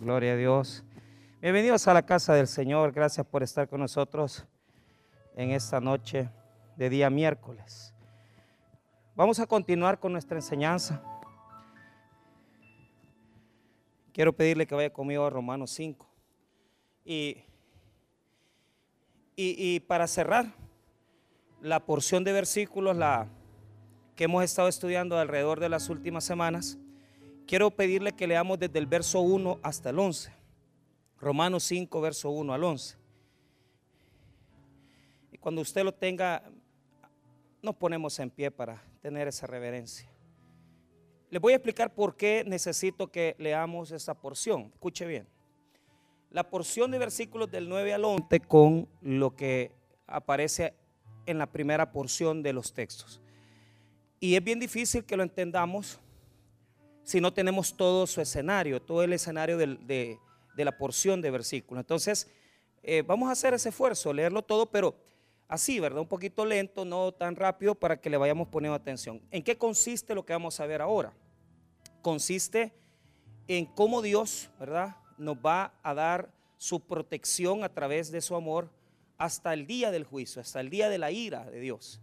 Gloria a Dios. Bienvenidos a la casa del Señor. Gracias por estar con nosotros en esta noche de día miércoles. Vamos a continuar con nuestra enseñanza. Quiero pedirle que vaya conmigo a Romanos 5. Y, y, para cerrar la porción de versículos la, que hemos estado estudiando alrededor de las últimas semanas, quiero pedirle que leamos desde el verso 1 hasta el 11. Romanos 5, verso 1 al 11. Y cuando usted lo tenga, nos ponemos en pie para tener esa reverencia. Les voy a explicar por qué necesito que leamos esa porción. Escuche bien. La porción de versículos del 9 al 11 con lo que aparece en la primera porción de los textos. Y es bien difícil que lo entendamos si no tenemos todo su escenario, todo el escenario de, la porción de versículos. Entonces, eh, vamos a hacer ese esfuerzo, leerlo todo, pero así, ¿verdad? Un poquito lento, no tan rápido para que le vayamos poniendo atención. ¿En qué consiste lo que vamos a ver ahora? Consiste en cómo Dios, ¿verdad? Nos va a dar su protección a través de su amor hasta el día del juicio, hasta el día de la ira de Dios.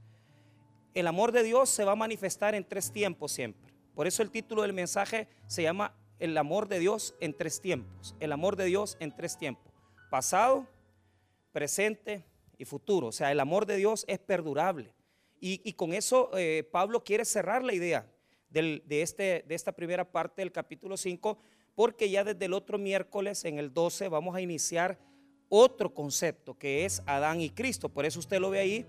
El amor de Dios se va a manifestar en tres tiempos siempre. Por eso el título del mensaje se llama El amor de Dios en tres tiempos. El amor de Dios en tres tiempos. Pasado, presente y futuro. O sea, el amor de Dios es perdurable. Y, con eso eh, Pablo quiere cerrar la idea de, este, de esta primera parte del capítulo 5, porque ya desde el otro miércoles, en el 12, vamos a iniciar otro concepto que es Adán y Cristo. Por eso usted lo ve ahí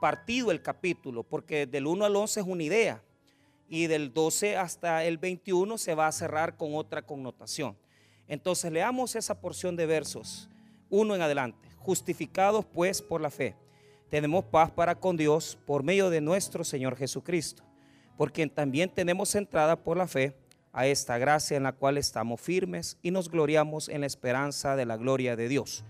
partido el capítulo, porque del 1 al 11 es una idea y del 12 hasta el 21 se va a cerrar con otra connotación. Entonces leamos esa porción de versos, uno en adelante. Justificados pues por la fe, tenemos paz para con Dios por medio de nuestro Señor Jesucristo, por quien también tenemos entrada por la fe a esta gracia en la cual estamos firmes y nos gloriamos en la esperanza de la gloria de Dios.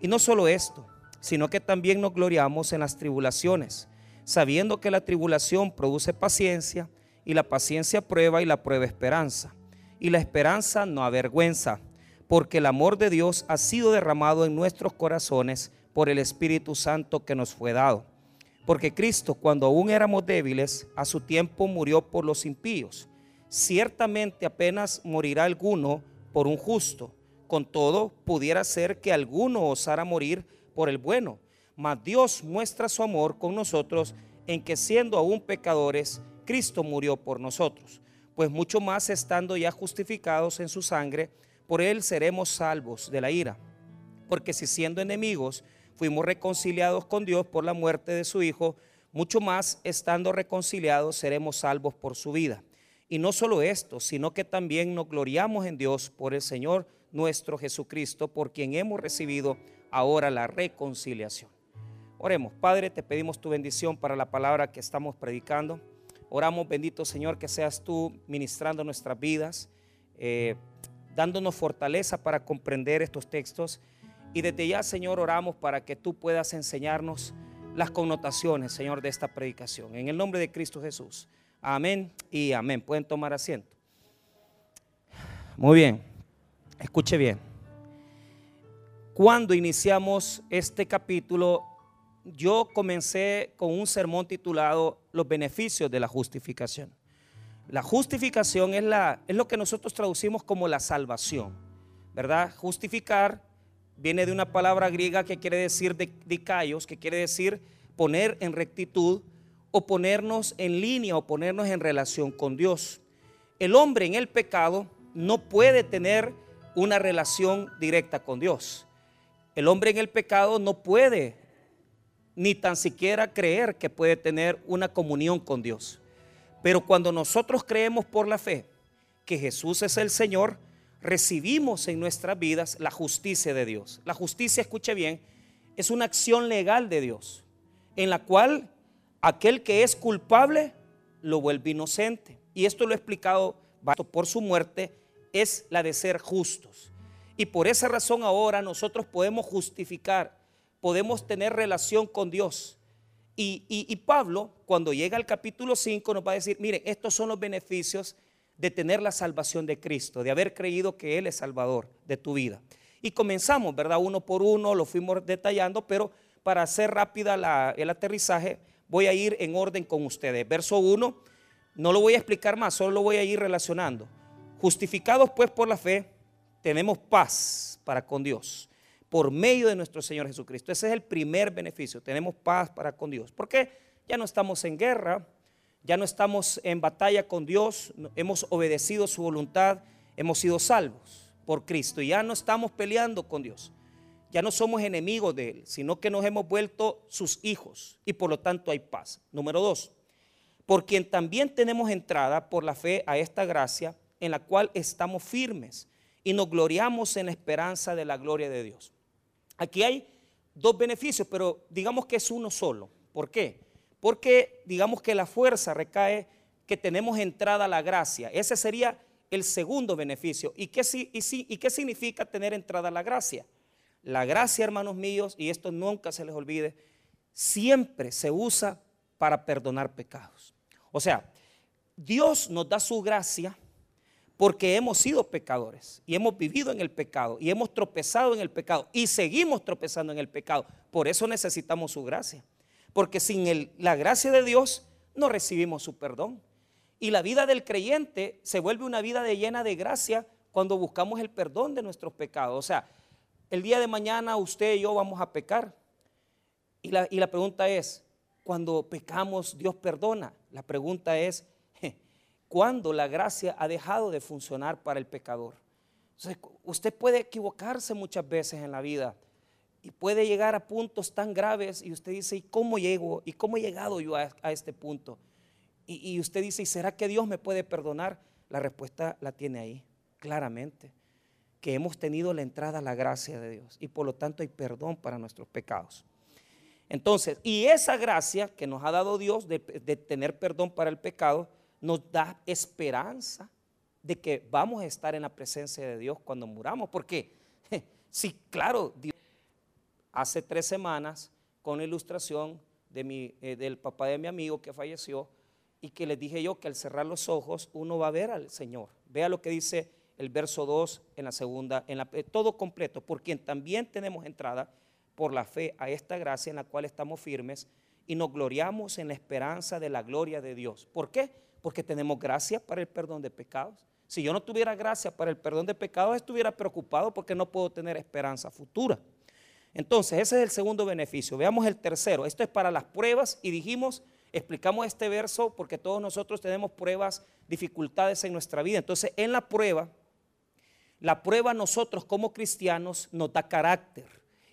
Y no solo esto, sino que también nos gloriamos en las tribulaciones, sabiendo que la tribulación produce paciencia, y la paciencia prueba y la prueba esperanza. Y la esperanza no avergüenza, porque el amor de Dios ha sido derramado en nuestros corazones por el Espíritu Santo que nos fue dado. Porque Cristo, cuando aún éramos débiles, a su tiempo murió por los impíos. Ciertamente apenas morirá alguno por un justo. Con todo, pudiera ser que alguno osara morir por el bueno. Mas Dios muestra su amor con nosotros en que siendo aún pecadores, Cristo murió por nosotros, pues mucho más estando ya justificados en su sangre, por él seremos salvos de la ira. Porque si siendo enemigos fuimos reconciliados con Dios por la muerte de su Hijo, mucho más estando reconciliados seremos salvos por su vida. Y no solo esto, sino que también nos gloriamos en Dios por el Señor nuestro Jesucristo, por quien hemos recibido ahora la reconciliación. Oremos, Padre, te pedimos tu bendición para la palabra que estamos predicando. Oramos, bendito Señor, que seas tú ministrando nuestras vidas, eh, dándonos fortaleza para comprender estos textos. Y desde ya, Señor, oramos para que tú puedas enseñarnos las connotaciones, Señor, de esta predicación. En el nombre de Cristo Jesús. Amén y amén. Pueden tomar asiento. Muy bien. Escuche bien. Cuando iniciamos este capítulo, yo comencé con un sermón titulado Los beneficios de la justificación. La justificación es, la, es lo que nosotros traducimos como la salvación, ¿verdad? Justificar viene de una palabra griega que quiere decir de, dikaios, que quiere decir poner en rectitud o ponernos en línea o ponernos en relación con Dios. El hombre en el pecado no puede tener una relación directa con Dios. El hombre en el pecado no puede ni tan siquiera creer que puede tener una comunión con Dios. Pero cuando nosotros creemos por la fe que Jesús es el Señor, recibimos en nuestras vidas la justicia de Dios. La justicia, escuche bien, es una acción legal de Dios, en la cual aquel que es culpable lo vuelve inocente. Y esto lo he explicado por su muerte, es la de ser justos. Y por esa razón ahora nosotros podemos justificar podemos tener relación con Dios. Y, Pablo, cuando llega al capítulo 5, nos va a decir, miren, estos son los beneficios de tener la salvación de Cristo, de haber creído que Él es Salvador de tu vida. Y comenzamos, ¿verdad? Uno por uno, lo fuimos detallando, pero para hacer rápida el aterrizaje, voy a ir en orden con ustedes. Verso 1, no lo voy a explicar más, solo lo voy a ir relacionando. Justificados pues por la fe, tenemos paz para con Dios por medio de nuestro Señor Jesucristo. Ese es el primer beneficio, tenemos paz para con Dios. ¿Por qué? Ya no estamos en guerra, ya no estamos en batalla con Dios, hemos obedecido su voluntad, hemos sido salvos por Cristo y ya no estamos peleando con Dios. Ya no somos enemigos de Él, sino que nos hemos vuelto sus hijos y por lo tanto hay paz. Número dos, por quien también tenemos entrada por la fe a esta gracia en la cual estamos firmes y nos gloriamos en la esperanza de la gloria de Dios. Aquí hay dos beneficios, pero digamos que es uno solo. ¿Por qué? Porque digamos que la fuerza recae que tenemos entrada a la gracia. Ese sería el segundo beneficio. ¿Y qué, y, ¿Y qué significa tener entrada a la gracia? La gracia, hermanos míos, y esto nunca se les olvide, siempre se usa para perdonar pecados. O sea, Dios nos da su gracia porque hemos sido pecadores y hemos vivido en el pecado y hemos tropezado en el pecado y seguimos tropezando en el pecado. Por eso necesitamos su gracia. Porque sin la gracia de Dios no recibimos su perdón. Y la vida del creyente se vuelve una vida llena de gracia cuando buscamos el perdón de nuestros pecados. O sea, el día de mañana usted y yo vamos a pecar. Y la, y la pregunta es, cuando pecamos, Dios perdona. La pregunta es, cuando la gracia ha dejado de funcionar para el pecador. usted puede equivocarse muchas veces en la vida y puede llegar a puntos tan graves y usted dice, ¿y cómo llego? ¿Y cómo he llegado yo a, este punto? Y, usted dice, ¿y será que Dios me puede perdonar? La respuesta la tiene ahí, claramente, que hemos tenido la entrada a la gracia de Dios y por lo tanto hay perdón para nuestros pecados. Entonces, y esa gracia que nos ha dado Dios de tener perdón para el pecado, nos da esperanza de que vamos a estar en la presencia de Dios cuando muramos. Porque, sí, claro, hace tres semanas, con la ilustración de mi, eh, del papá de mi amigo que falleció, y que les dije yo que al cerrar los ojos uno va a ver al Señor. Vea lo que dice el verso 2 en la segunda, en la, eh, todo completo, por quien también tenemos entrada por la fe a esta gracia en la cual estamos firmes y nos gloriamos en la esperanza de la gloria de Dios. ¿Por qué? Porque tenemos gracia para el perdón de pecados. Si yo no tuviera gracia para el perdón de pecados, estuviera preocupado porque no puedo tener esperanza futura. Entonces, ese es el segundo beneficio. Veamos el tercero. Esto es para las pruebas y dijimos, explicamos este verso porque todos nosotros tenemos pruebas, dificultades en nuestra vida. Entonces, en la prueba, la prueba nosotros como cristianos nos da carácter.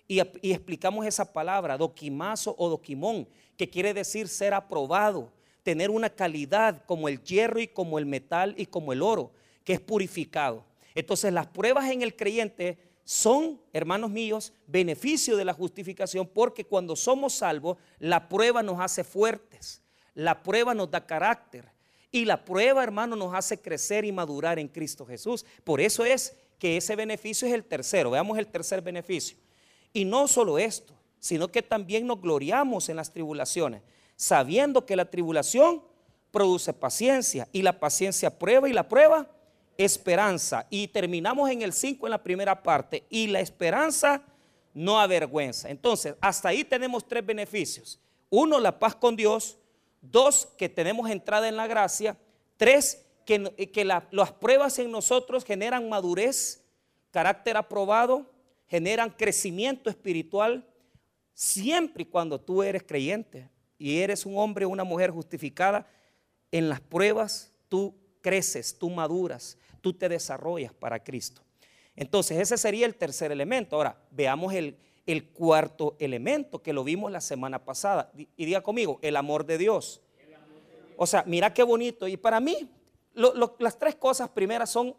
Y, y explicamos esa palabra, doquimazo o doquimón, que quiere decir ser aprobado, tener una calidad como el hierro y como el metal y como el oro, que es purificado. Entonces las pruebas en el creyente son, hermanos míos, beneficio de la justificación porque cuando somos salvos, la prueba nos hace fuertes, la prueba nos da carácter y la prueba, hermano, nos hace crecer y madurar en Cristo Jesús. Por eso es que ese beneficio es el tercero. Veamos el tercer beneficio. Y no solo esto, sino que también nos gloriamos en las tribulaciones sabiendo que la tribulación produce paciencia y la paciencia prueba y la prueba esperanza. Y terminamos en el 5 en la primera parte y la esperanza no avergüenza. Entonces, hasta ahí tenemos tres beneficios. Uno, la paz con Dios. Dos, que tenemos entrada en la gracia. Tres, que, que las pruebas en nosotros generan madurez, carácter aprobado, generan crecimiento espiritual, siempre y cuando tú eres creyente y eres un hombre o una mujer justificada, en las pruebas tú creces, tú maduras, tú te desarrollas para Cristo. Entonces ese sería el tercer elemento. Ahora veamos el, cuarto elemento que lo vimos la semana pasada. Y diga conmigo, el amor de Dios. O sea, mira qué bonito. Y para mí, las tres cosas primeras son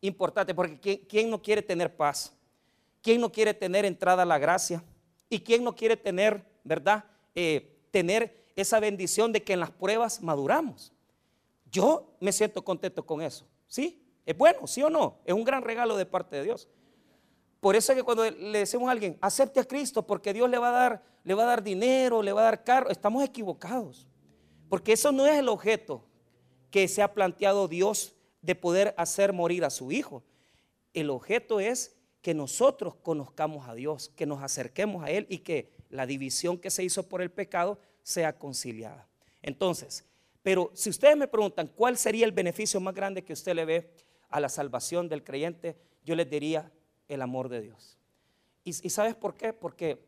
importantes, porque ¿quién, no quiere tener paz? ¿Quién no quiere tener entrada a la gracia? ¿Y quién no quiere tener, verdad? Eh, tener esa bendición de que en las pruebas maduramos. Yo me siento contento con eso. ¿Sí? ¿Es bueno? ¿Sí o no? Es un gran regalo de parte de Dios. Por eso es que cuando le decimos a alguien, acepte a Cristo porque Dios le va a dar, le va a dar dinero, le va a dar carro, estamos equivocados. Porque eso no es el objeto que se ha planteado Dios de poder hacer morir a su hijo. El objeto es que nosotros conozcamos a Dios, que nos acerquemos a Él y que la división que se hizo por el pecado sea conciliada. Entonces, pero si ustedes me preguntan cuál sería el beneficio más grande que usted le ve a la salvación del creyente, yo les diría el amor de Dios. ¿Y, sabes por qué? Porque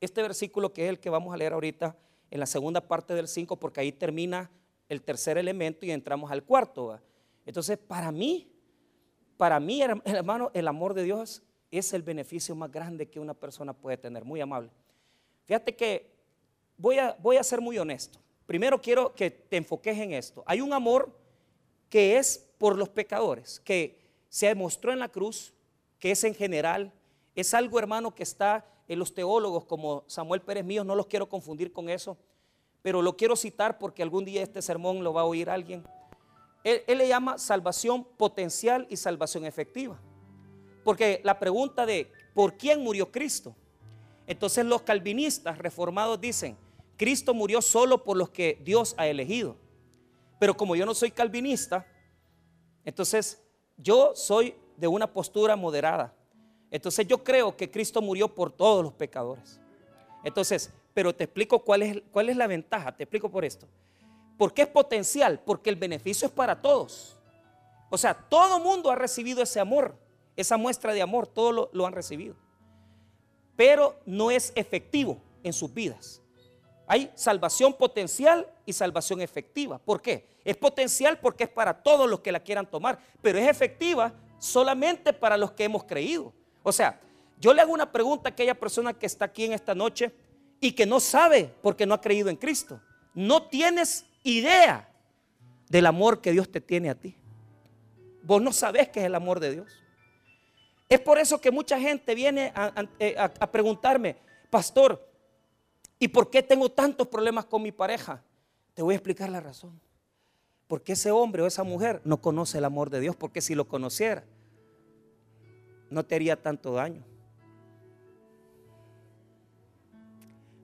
este versículo que es el que vamos a leer ahorita en la segunda parte del 5, porque ahí termina el tercer elemento y entramos al cuarto. Entonces, para mí, para mí, hermano, el amor de Dios es el beneficio más grande que una persona puede tener, muy amable. Fíjate que voy a, voy a ser muy honesto. Primero quiero que te enfoques en esto. Hay un amor que es por los pecadores, que se demostró en la cruz, que es en general, es algo hermano que está en los teólogos como Samuel Pérez Mío, no los quiero confundir con eso, pero lo quiero citar porque algún día este sermón lo va a oír alguien. Él, le llama salvación potencial y salvación efectiva. Porque la pregunta de ¿por quién murió Cristo? Entonces los calvinistas reformados dicen, Cristo murió solo por los que Dios ha elegido. Pero como yo no soy calvinista, entonces yo soy de una postura moderada. Entonces yo creo que Cristo murió por todos los pecadores. Entonces, pero te explico cuál es, cuál es la ventaja, te explico por esto. ¿Por qué es potencial? Porque el beneficio es para todos. O sea, todo mundo ha recibido ese amor, esa muestra de amor, todos lo, han recibido. Pero no es efectivo en sus vidas. Hay salvación potencial y salvación efectiva. ¿Por qué? Es potencial porque es para todos los que la quieran tomar, pero es efectiva solamente para los que hemos creído. O sea, yo le hago una pregunta a aquella persona que está aquí en esta noche y que no sabe porque no ha creído en Cristo. No tienes idea del amor que Dios te tiene a ti. Vos no sabés qué es el amor de Dios. Es por eso que mucha gente viene a, eh, preguntarme, pastor, ¿y por qué tengo tantos problemas con mi pareja? Te voy a explicar la razón. Porque ese hombre o esa mujer no conoce el amor de Dios, porque si lo conociera, no te haría tanto daño.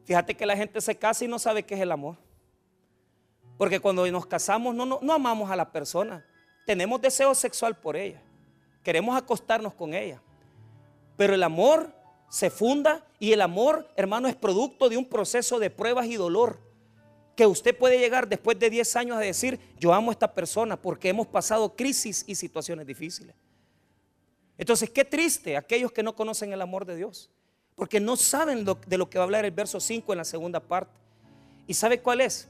Fíjate que la gente se casa y no sabe qué es el amor. Porque cuando nos casamos no, no, amamos a la persona. Tenemos deseo sexual por ella. Queremos acostarnos con ella. Pero el amor se funda y el amor, hermano, es producto de un proceso de pruebas y dolor. Que usted puede llegar después de 10 años a decir, yo amo a esta persona porque hemos pasado crisis y situaciones difíciles. Entonces, qué triste aquellos que no conocen el amor de Dios, porque no saben de lo que va a hablar el verso 5 en la segunda parte. ¿Y sabe cuál es?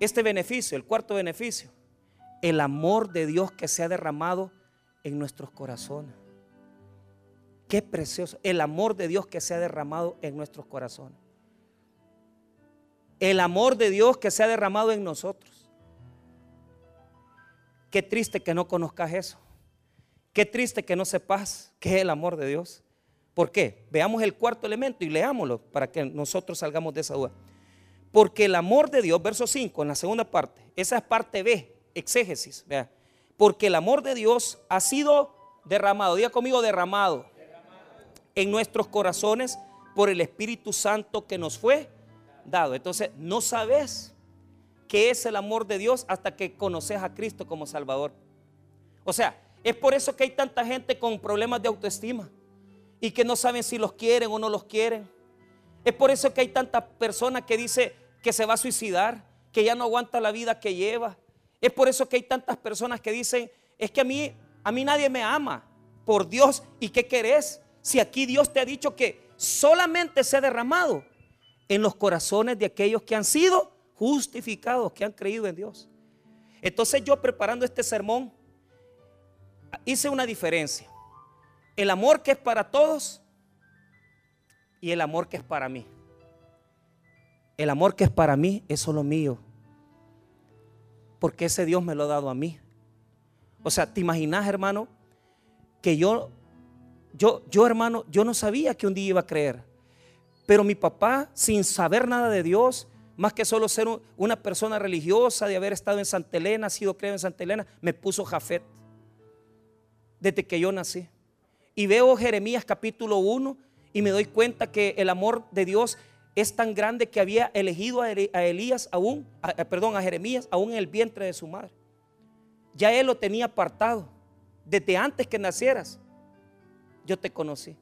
Este beneficio, el cuarto beneficio, el amor de Dios que se ha derramado en nuestros corazones. Qué precioso, el amor de Dios que se ha derramado en nuestros corazones. El amor de Dios que se ha derramado en nosotros. Qué triste que no conozcas eso. Qué triste que no sepas qué es el amor de Dios. ¿Por qué? Veamos el cuarto elemento y leámoslo para que nosotros salgamos de esa duda. Porque el amor de Dios, verso 5, en la segunda parte, esa es parte B, exégesis. Vea. Porque el amor de Dios ha sido derramado, diga conmigo derramado, en nuestros corazones por el Espíritu Santo que nos fue dado. Entonces, no sabes qué es el amor de Dios hasta que conoces a Cristo como Salvador. O sea, es por eso que hay tanta gente con problemas de autoestima y que no saben si los quieren o no los quieren. Es por eso que hay tanta persona que dice que se va a suicidar, que ya no aguanta la vida que lleva. Es por eso que hay tantas personas que dicen, es que a mí a mí nadie me ama por Dios y qué querés si aquí Dios te ha dicho que solamente se ha derramado en los corazones de aquellos que han sido justificados, que han creído en Dios. Entonces yo preparando este sermón hice una diferencia. El amor que es para todos y el amor que es para mí. El amor que es para mí es solo mío. Porque ese Dios me lo ha dado a mí. O sea, ¿te imaginas, hermano? Que yo, yo, yo, hermano, yo no sabía que un día iba a creer. Pero mi papá, sin saber nada de Dios, más que solo ser una persona religiosa, de haber estado en Santa Elena, sido creado en Santa Elena, me puso Jafet desde que yo nací. Y veo Jeremías capítulo 1 y me doy cuenta que el amor de Dios es tan grande que había elegido a Elías aún, perdón, a Jeremías aún en el vientre de su madre. ya Él lo tenía apartado. Desde antes que nacieras, yo te conocí.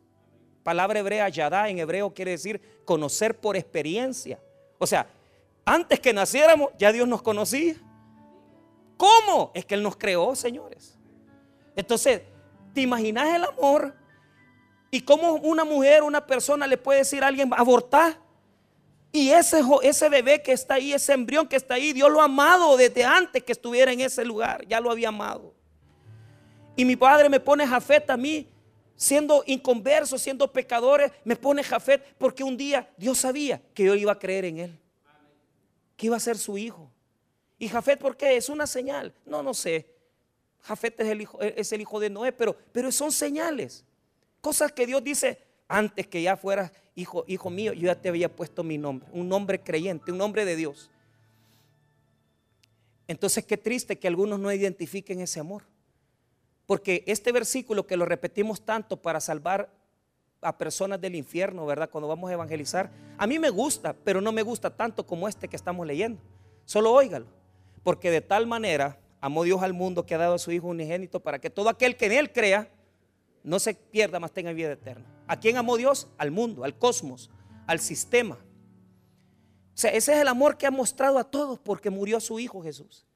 Palabra hebrea, yadá, en hebreo quiere decir conocer por experiencia. O sea, antes que naciéramos, ya Dios nos conocía. ¿Cómo? Es que Él nos creó, señores. Entonces, ¿te imaginas el amor? ¿Y cómo una mujer, una persona le puede decir a alguien, abortar? Y ese, ese bebé que está ahí, ese embrión que está ahí, Dios lo ha amado desde antes que estuviera en ese lugar. Ya lo había amado. Y mi padre me pone jafet a mí, siendo inconverso, siendo pecadores, me pone jafet porque un día Dios sabía que yo iba a creer en él. Que iba a ser su hijo. ¿Y Jafet por qué? Es una señal. No, no sé. Jafet es el hijo, es el hijo de Noé, pero, pero son señales. Cosas que Dios dice, antes que ya fueras hijo, mío, yo ya te había puesto mi nombre. Un nombre creyente, un nombre de Dios. Entonces qué triste que algunos no identifiquen ese amor. Porque este versículo que lo repetimos tanto para salvar a personas del infierno, ¿verdad? Cuando vamos a evangelizar, a mí me gusta, pero no me gusta tanto como este que estamos leyendo. Solo óigalo. Porque de tal manera amó Dios al mundo que ha dado a su Hijo unigénito para que todo aquel que en Él crea no se pierda, más tenga vida eterna. ¿A quién amó Dios? Al mundo, al cosmos, al sistema. O sea, ese es el amor que ha mostrado a todos porque murió su Hijo Jesús.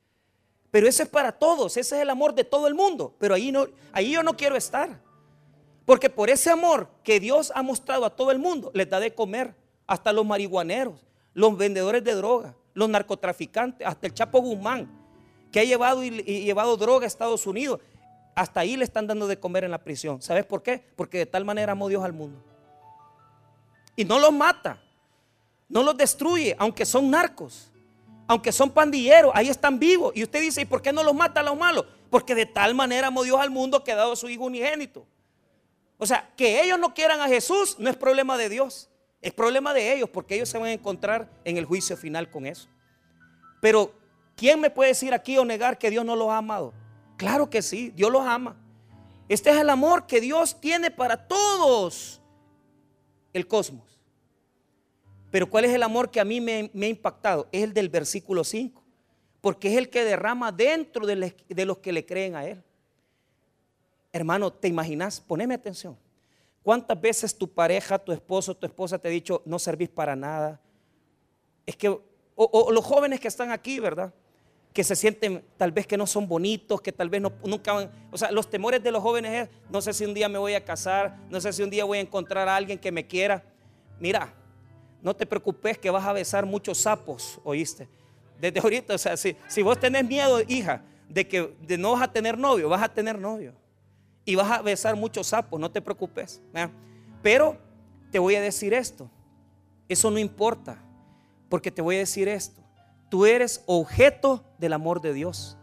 Pero ese es para todos, ese es el amor de todo el mundo. Pero ahí yo no quiero estar. Porque por ese amor que Dios ha mostrado a todo el mundo, les da de comer hasta los marihuaneros, los vendedores de droga, los narcotraficantes, hasta el Chapo Guzmán, que ha llevado y, llevado droga a Estados Unidos. Hasta ahí le están dando de comer en la prisión. ¿Sabes por qué? Porque de tal manera amó Dios al mundo. Y no los mata, no los destruye, aunque son narcos aunque son pandilleros, ahí están vivos. Y usted dice, ¿y por qué no los mata a los malos? Porque de tal manera amó Dios al mundo que ha a su Hijo unigénito. O sea, que ellos no quieran a Jesús no es problema de Dios, es problema de ellos, porque ellos se van a encontrar en el juicio final con eso. Pero, ¿quién me puede decir aquí o negar que Dios no los ha amado? Claro que sí, Dios los ama. Este es el amor que Dios tiene para todos el cosmos. Pero ¿cuál es el amor que a mí me, ha impactado? Es el del versículo 5. Porque es el que derrama dentro de, los que le creen a Él. Hermano, ¿te imaginas? Poneme atención. ¿Cuántas veces tu pareja, tu esposo, tu esposa te ha dicho, no servís para nada? Es que, o, los jóvenes que están aquí, ¿verdad? Que se sienten tal vez que no son bonitos, que tal vez no, nunca van. O sea, los temores de los jóvenes es, no sé si un día me voy a casar, no sé si un día voy a encontrar a alguien que me quiera. Mira, no te preocupes que vas a besar muchos sapos, ¿oíste? Desde ahorita, o sea, si, si vos tenés miedo, hija, de que de no vas a tener novio, vas a tener novio. Y vas a besar muchos sapos, no te preocupes. Pero te voy a decir esto, eso no importa, porque te voy a decir esto, tú eres objeto del amor de Dios.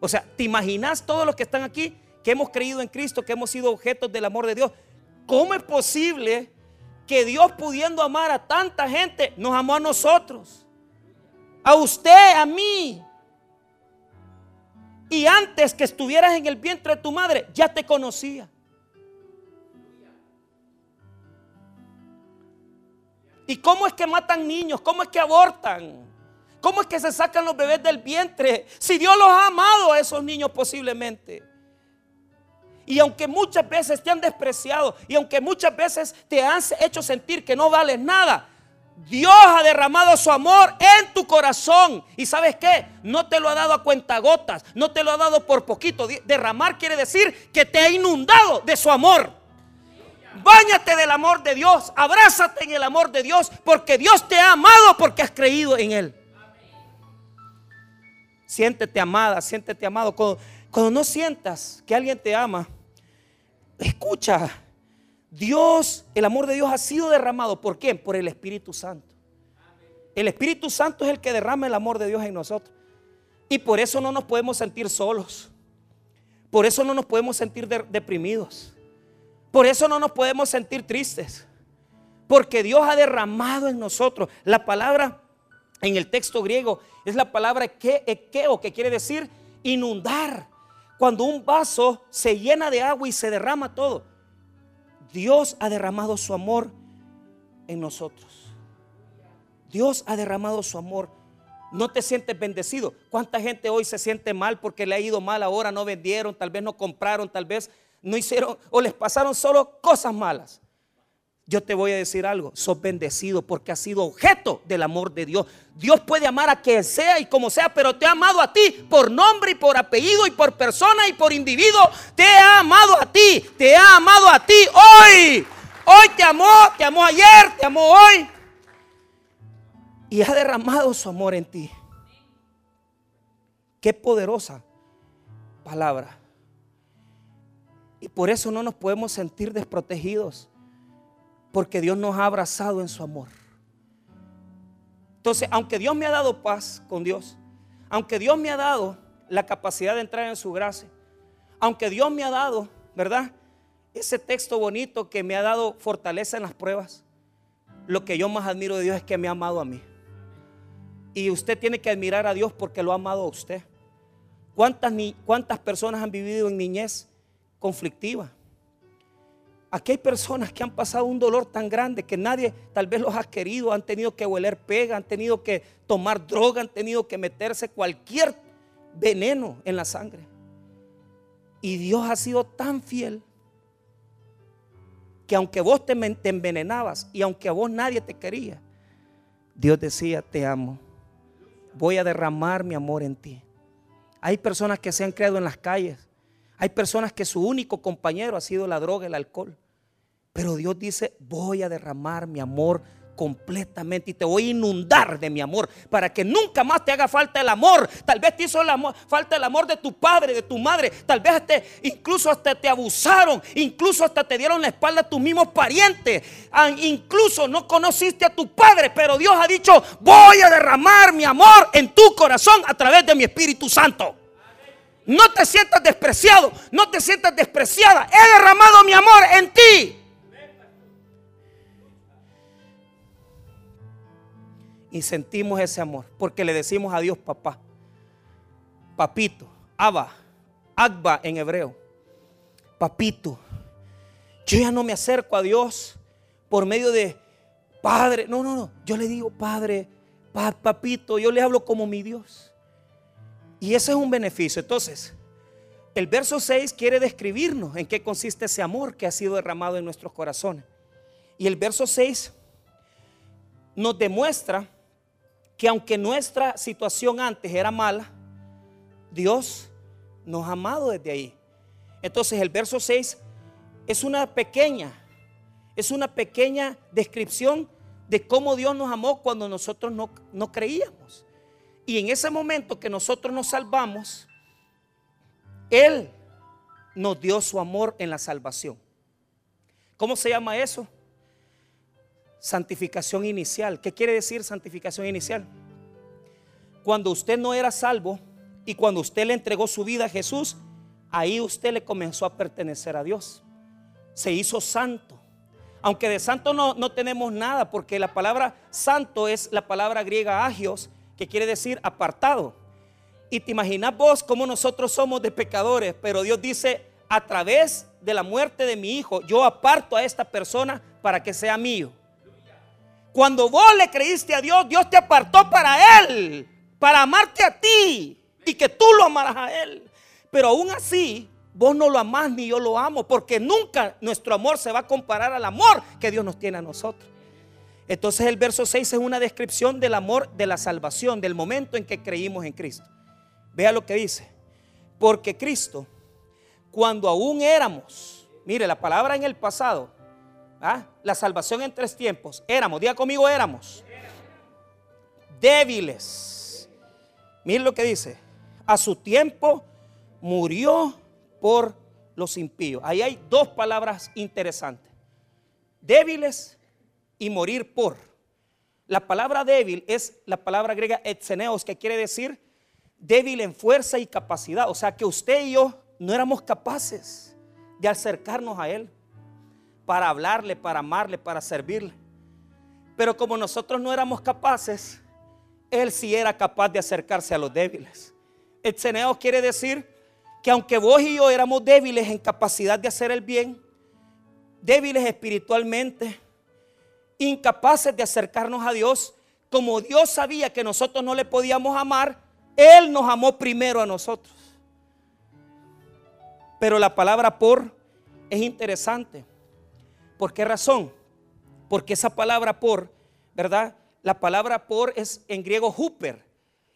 O sea, ¿te imaginas todos los que están aquí que hemos creído en Cristo, que hemos sido objetos del amor de Dios? ¿Cómo es posible que Dios pudiendo amar a tanta gente, nos amó a nosotros. A usted, a mí. Y antes que estuvieras en el vientre de tu madre, ya te conocía. ¿Y cómo es que matan niños? ¿Cómo es que abortan? ¿Cómo es que se sacan los bebés del vientre? Si Dios los ha amado a esos niños posiblemente. Y aunque muchas veces te han despreciado y aunque muchas veces te han hecho sentir que no vales nada, Dios ha derramado su amor en tu corazón. ¿Y sabes qué? No te lo ha dado a cuentagotas, no te lo ha dado por poquito. Derramar quiere decir que te ha inundado de su amor. Báñate del amor de Dios, abrázate en el amor de Dios, porque Dios te ha amado porque has creído en Él. Siéntete amada, siéntete amado. Cuando no sientas que alguien te ama, escucha, Dios, el amor de Dios ha sido derramado. ¿Por quién? Por el Espíritu Santo. El Espíritu Santo es el que derrama el amor de Dios en nosotros. Y por eso no nos podemos sentir solos. Por eso no nos podemos sentir deprimidos. Por eso no nos podemos sentir tristes. Porque Dios ha derramado en nosotros. La palabra en el texto griego es la palabra ekeo, que quiere decir inundar. Cuando un vaso se llena de agua y se derrama todo, Dios ha derramado su amor en nosotros. Dios ha derramado su amor no te sientes bendecido. ¿Cuánta gente hoy se siente mal porque le ha ido mal ahora, no vendieron, tal vez no compraron, tal vez no hicieron o les pasaron solo cosas malas? Yo te voy a decir algo, sos bendecido porque has sido objeto del amor de Dios. Dios puede amar a quien sea y como sea, pero te ha amado a ti por nombre y por apellido y por persona y por individuo. Te ha amado a ti, te ha amado a ti hoy. Hoy te amó, te amó ayer, te amó hoy. Y ha derramado su amor en ti. Qué poderosa palabra. Y por eso no nos podemos sentir desprotegidos. Porque Dios nos ha abrazado en su amor. Entonces, aunque Dios me ha dado paz con Dios, aunque Dios me ha dado la capacidad de entrar en su gracia, aunque Dios me ha dado, ¿verdad? Ese texto bonito que me ha dado fortaleza en las pruebas, lo que yo más admiro de Dios es que me ha amado a mí. Y usted tiene que admirar a Dios porque lo ha amado a usted. ¿Cuántas, cuántas personas han vivido en niñez conflictiva? Aquí hay personas que han pasado un dolor tan grande que nadie tal vez los ha querido, han tenido que hueler pega, han tenido que tomar droga, han tenido que meterse cualquier veneno en la sangre. Y Dios ha sido tan fiel que aunque vos te, envenenabas y aunque a vos nadie te quería, Dios decía, te amo, voy a derramar mi amor en ti. Hay personas que se han creado en las calles, hay personas que su único compañero ha sido la droga, el alcohol. Pero Dios dice, voy a derramar mi amor completamente y te voy a inundar de mi amor para que nunca más te haga falta el amor. Tal vez te hizo falta el amor de tu padre, de tu madre. Tal vez incluso hasta te abusaron, incluso hasta te dieron la espalda a tus mismos parientes. Ah, incluso no conociste a tu padre, pero Dios ha dicho, voy a derramar mi amor en tu corazón a través de mi Espíritu Santo. No te sientas despreciado, no te sientas despreciada. He derramado mi amor en ti. Y sentimos ese amor, porque le decimos a Dios papá, papito, Abba, Agba en hebreo, papito. Yo ya no me acerco a Dios por medio de Padre, no, no, no, yo le digo Padre, papito, yo le hablo como mi Dios. Y ese es un beneficio. Entonces, el verso 6 quiere describirnos en qué consiste ese amor que ha sido derramado en nuestros corazones. Y el verso 6 nos demuestra que aunque nuestra situación antes era mala, Dios nos ha amado desde ahí. Entonces el verso 6 es una pequeña, es una pequeña descripción de cómo Dios nos amó cuando nosotros no, no creíamos. Y en ese momento que nosotros nos salvamos, Él nos dio su amor en la salvación. ¿Cómo se llama eso? Santificación inicial. ¿Qué quiere decir santificación inicial? Cuando usted no era salvo y cuando usted le entregó su vida a Jesús, ahí usted le comenzó a pertenecer a Dios. Se hizo santo. Aunque de santo no, no tenemos nada, porque la palabra santo es la palabra griega agios, que quiere decir apartado. Y te imaginas vos cómo nosotros somos de pecadores, pero Dios dice, a través de la muerte de mi hijo, yo aparto a esta persona para que sea mío. Cuando vos le creíste a Dios, Dios te apartó para Él, para amarte a ti y que tú lo amaras a Él. Pero aún así, vos no lo amás ni yo lo amo, porque nunca nuestro amor se va a comparar al amor que Dios nos tiene a nosotros. Entonces el verso 6 es una descripción del amor de la salvación, del momento en que creímos en Cristo. Vea lo que dice. Porque Cristo, cuando aún éramos, mire la palabra en el pasado, ¿Ah? La salvación en tres tiempos. Éramos, diga conmigo, éramos. Débiles. Miren lo que dice. A su tiempo murió por los impíos. Ahí hay dos palabras interesantes. Débiles y morir por. La palabra débil es la palabra griega etzeneos, que quiere decir débil en fuerza y capacidad. O sea que usted y yo no éramos capaces de acercarnos a Él para hablarle, para amarle, para servirle. Pero como nosotros no éramos capaces, Él sí era capaz de acercarse a los débiles. El ceneo quiere decir que aunque vos y yo éramos débiles en capacidad de hacer el bien, débiles espiritualmente, incapaces de acercarnos a Dios, como Dios sabía que nosotros no le podíamos amar, Él nos amó primero a nosotros. Pero la palabra por es interesante. ¿Por qué razón? Porque esa palabra por, ¿verdad? La palabra por es en griego huper.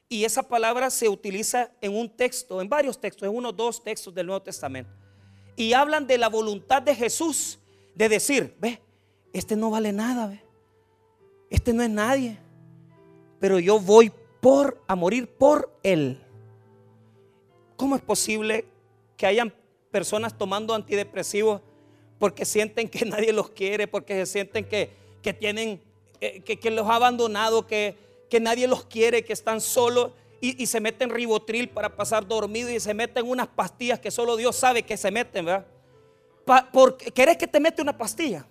Y esa palabra se utiliza en un texto, en varios textos, en unos dos textos del Nuevo Testamento. Y hablan de la voluntad de Jesús de decir, ve, este no vale nada, ve. Este no es nadie. Pero yo voy por a morir por él. ¿Cómo es posible que hayan personas tomando antidepresivos porque sienten que nadie los quiere, porque se sienten que, tienen, eh, que, los ha abandonado, que, que nadie los quiere, que están solos y, se meten ribotril para pasar dormido y se meten unas pastillas que solo Dios sabe que se meten, ¿verdad? ¿Querés que te mete una pastilla?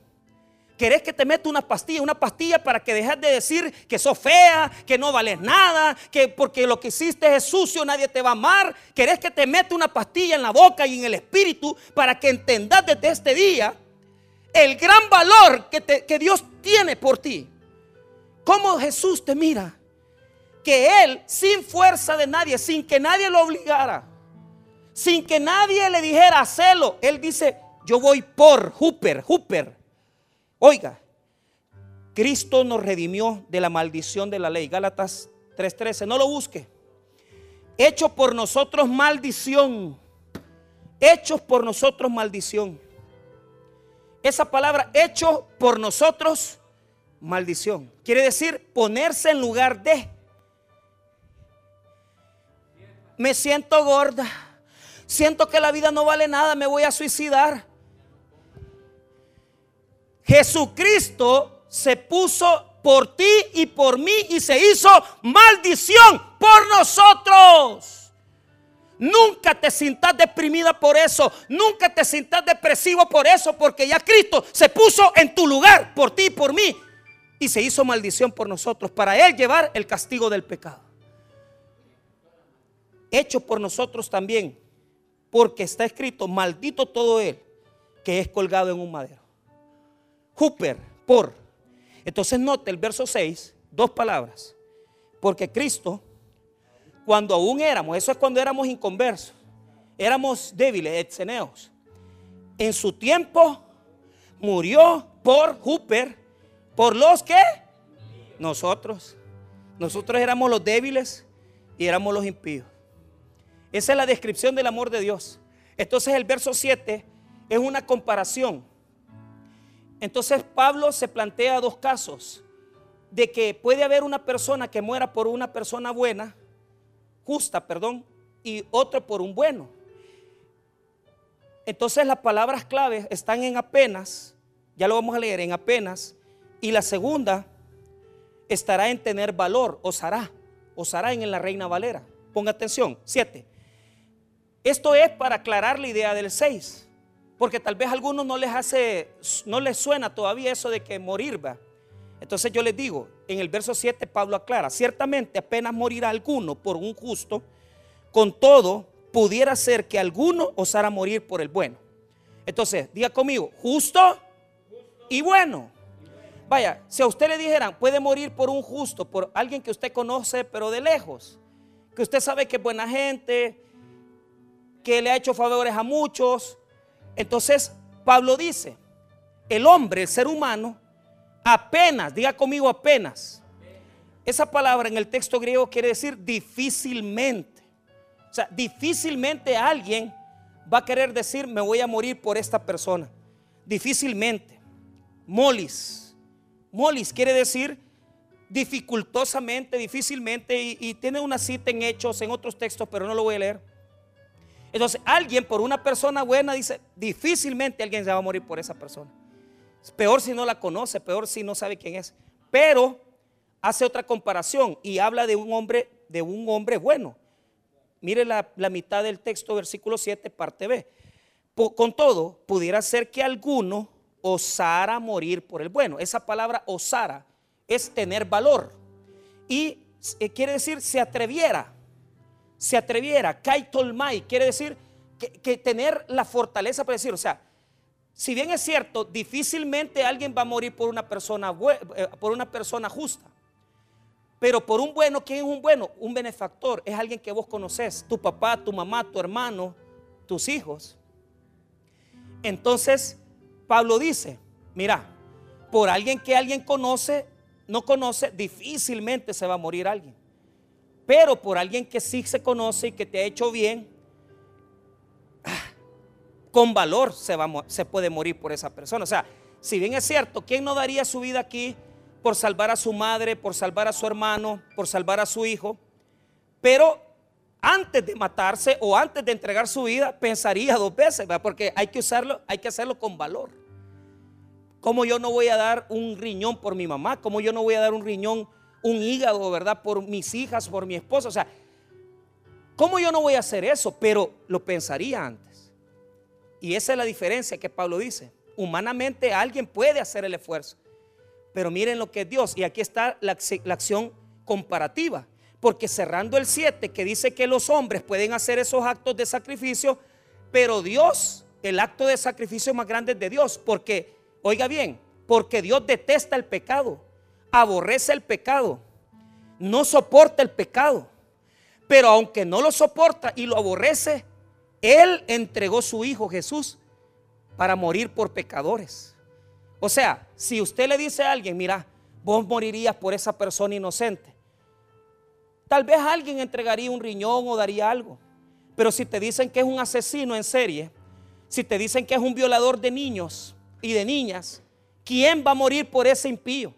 ¿Querés que te meta una pastilla? Una pastilla para que dejes de decir que sos fea, que no vales nada, que porque lo que hiciste es sucio, nadie te va a amar. ¿Querés que te meta una pastilla en la boca y en el espíritu para que entendas desde este día el gran valor que, que Dios tiene por ti? ¿Cómo Jesús te mira? Que Él, sin fuerza de nadie, sin que nadie lo obligara, sin que nadie le dijera hacerlo, Él dice, yo voy por Hooper, Hooper Oiga, Cristo nos redimió de la maldición de la ley. Gálatas 3:13, no lo busque. Hecho por nosotros maldición. Hechos por nosotros maldición. Esa palabra, hecho por nosotros maldición. Quiere decir ponerse en lugar de. Me siento gorda. Siento que la vida no vale nada. Me voy a suicidar. Jesucristo se puso por ti y por mí y se hizo maldición por nosotros. Nunca te sientas deprimida por eso. Nunca te sientas depresivo por eso. Porque ya Cristo se puso en tu lugar por ti y por mí. Y se hizo maldición por nosotros. Para Él llevar el castigo del pecado. Hecho por nosotros también. Porque está escrito, maldito todo Él que es colgado en un madero. Hooper, por. Entonces note el verso 6, dos palabras. Porque Cristo, cuando aún éramos, eso es cuando éramos inconversos, éramos débiles, exeneos. En su tiempo murió por Hooper, por los que nosotros. Nosotros éramos los débiles y éramos los impíos. Esa es la descripción del amor de Dios. Entonces el verso 7 es una comparación entonces Pablo se plantea dos casos, de que puede haber una persona que muera por una persona buena, justa, perdón, y otro por un bueno. Entonces las palabras claves están en apenas, ya lo vamos a leer, en apenas, y la segunda estará en tener valor, osará, osará en la Reina Valera. Ponga atención, siete. Esto es para aclarar la idea del 6. Porque tal vez a algunos no les hace, no les suena todavía eso de que morir va. Entonces yo les digo, en el verso 7 Pablo aclara, ciertamente apenas morirá alguno por un justo, con todo pudiera ser que alguno osara morir por el bueno. Entonces, diga conmigo, justo y bueno. Vaya, si a usted le dijeran, puede morir por un justo, por alguien que usted conoce, pero de lejos, que usted sabe que es buena gente, que le ha hecho favores a muchos, entonces, Pablo dice, el hombre, el ser humano, apenas, diga conmigo apenas. Esa palabra en el texto griego quiere decir difícilmente. O sea, difícilmente alguien va a querer decir, me voy a morir por esta persona. Difícilmente. Molis. Molis quiere decir dificultosamente, difícilmente, y, tiene una cita en Hechos, en otros textos, pero no lo voy a leer entonces, alguien por una persona buena dice, difícilmente alguien se va a morir por esa persona. Peor si no la conoce, peor si no sabe quién es. Pero hace otra comparación y habla de un hombre, de un hombre bueno. Mire la, mitad del texto, versículo 7, parte B. con todo, pudiera ser que alguno osara morir por el bueno. Esa palabra osara es tener valor. Y eh, quiere decir se atreviera se atreviera, kaitolmai, quiere decir que, tener la fortaleza para decir, o sea, si bien es cierto, difícilmente alguien va a morir por una persona, eh, por una persona justa, Pero por un bueno, ¿quién es un bueno? Un benefactor. Es alguien que vos conoces. Tu papá, tu mamá, tu hermano, tus hijos. Entonces, Pablo dice, mira, por alguien que alguien conoce, no conoce, difícilmente se va a morir alguien. Pero por alguien que sí se conoce y que te ha hecho bien, ah, con valor se, va, se puede morir por esa persona. O sea, si bien es cierto, ¿quién no daría su vida aquí por salvar a su madre, por salvar a su hermano, por salvar a su hijo? Pero antes de matarse o antes de entregar su vida, pensaría dos veces, porque hay que usarlo, hay que hacerlo con valor. ¿Cómo yo no voy a dar un riñón por mi mamá? ¿Cómo yo no voy a dar un riñón un hígado, ¿verdad? Por mis hijas, por mi esposa. O sea, ¿cómo yo no voy a hacer eso? Pero lo pensaría antes. Y esa es la diferencia que Pablo dice. Humanamente alguien puede hacer el esfuerzo. Pero miren lo que es Dios. Y aquí está la, la acción comparativa. Porque cerrando el 7, que dice que los hombres pueden hacer esos actos de sacrificio, pero Dios, el acto de sacrificio más grande es de Dios. Porque, oiga bien, porque Dios detesta el pecado aborrece el pecado, no soporta el pecado. Pero aunque no lo soporta y lo aborrece, Él entregó su Hijo Jesús para morir por pecadores. O sea, si usted le dice a alguien, mira, vos morirías por esa persona inocente, tal vez alguien entregaría un riñón o daría algo. Pero si te dicen que es un asesino en serie, si te dicen que es un violador de niños y de niñas, ¿quién va a morir por ese impío?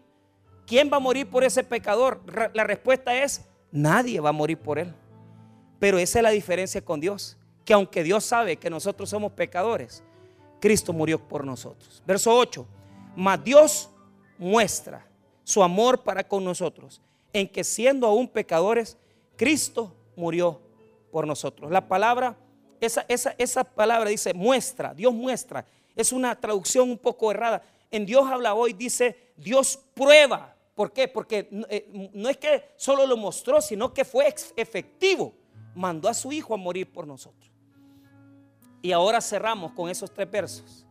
¿Quién va a morir por ese pecador? La respuesta es, nadie va a morir por él. Pero esa es la diferencia con Dios. Que aunque Dios sabe que nosotros somos pecadores, Cristo murió por nosotros. Verso 8. Mas Dios muestra su amor para con nosotros en que siendo aún pecadores, Cristo murió por nosotros. La palabra, esa, esa, esa palabra dice muestra, Dios muestra. Es una traducción un poco errada. En Dios habla hoy, dice Dios prueba. ¿Por qué? Porque eh, no es que solo lo mostró, sino que fue efectivo. Mandó a su hijo a morir por nosotros. Y ahora cerramos con esos tres versos.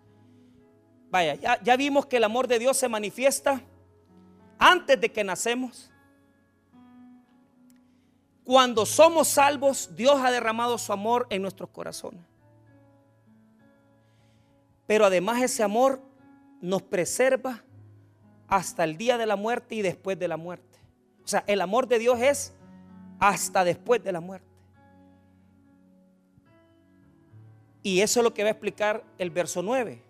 Vaya, ya, ya vimos que el amor de Dios se manifiesta antes de que nacemos. Cuando somos salvos, Dios ha derramado su amor en nuestros corazones. Pero además ese amor nos preserva hasta el día de la muerte y después de la muerte. O sea, el amor de Dios es hasta después de la muerte. Y eso es lo que va a explicar el verso 9.